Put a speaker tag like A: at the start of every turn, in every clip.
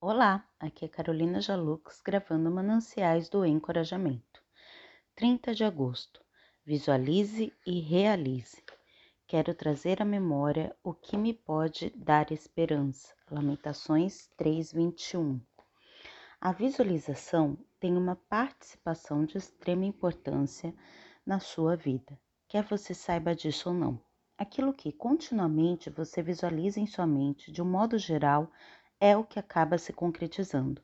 A: Olá, aqui é Carolina Jalux gravando Mananciais do Encorajamento. 30 de agosto. Visualize e realize. Quero trazer à memória o que me pode dar esperança. Lamentações 3:21. A visualização tem uma participação de extrema importância na sua vida, quer você saiba disso ou não. Aquilo que continuamente você visualiza em sua mente, de um modo geral, é o que acaba se concretizando.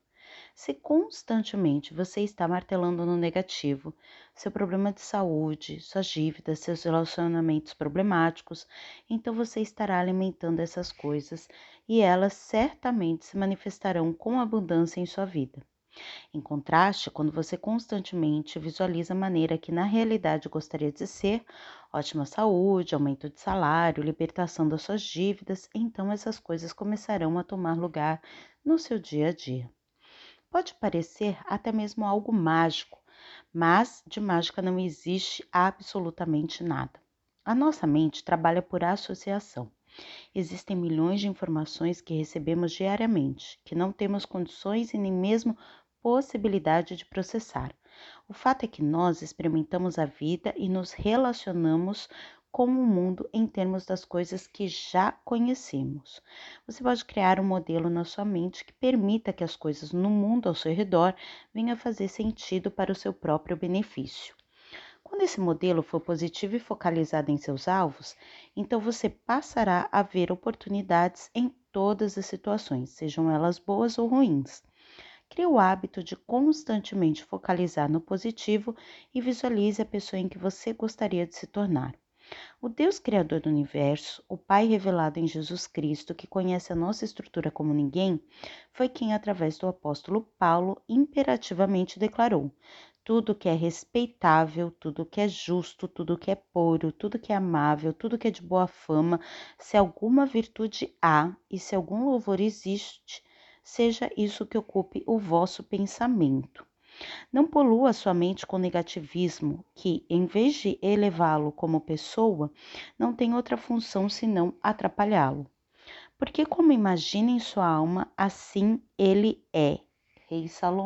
A: Se constantemente você está martelando no negativo, seu problema de saúde, suas dívidas, seus relacionamentos problemáticos, então você estará alimentando essas coisas e elas certamente se manifestarão com abundância em sua vida. Em contraste, quando você constantemente visualiza a maneira que na realidade gostaria de ser, ótima saúde, aumento de salário, libertação das suas dívidas, então essas coisas começarão a tomar lugar no seu dia a dia. Pode parecer até mesmo algo mágico, mas de mágica não existe absolutamente nada. A nossa mente trabalha por associação. Existem milhões de informações que recebemos diariamente, que não temos condições e nem mesmo possibilidade de processar. O fato é que nós experimentamos a vida e nos relacionamos com o mundo em termos das coisas que já conhecemos. Você pode criar um modelo na sua mente que permita que as coisas no mundo ao seu redor venham a fazer sentido para o seu próprio benefício. Quando esse modelo for positivo e focalizado em seus alvos, então você passará a ver oportunidades em todas as situações, sejam elas boas ou ruins. Crie o hábito de constantemente focalizar no positivo e visualize a pessoa em que você gostaria de se tornar. O Deus Criador do Universo, o Pai revelado em Jesus Cristo, que conhece a nossa estrutura como ninguém, foi quem, através do apóstolo Paulo, imperativamente declarou: tudo que é respeitável, tudo que é justo, tudo que é puro, tudo que é amável, tudo que é de boa fama, se alguma virtude há e se algum louvor existe, seja isso que ocupe o vosso pensamento. Não polua sua mente com negativismo, que, em vez de elevá-lo como pessoa, não tem outra função senão atrapalhá-lo. Porque, como imagina em sua alma, assim ele é. Rei Salomão.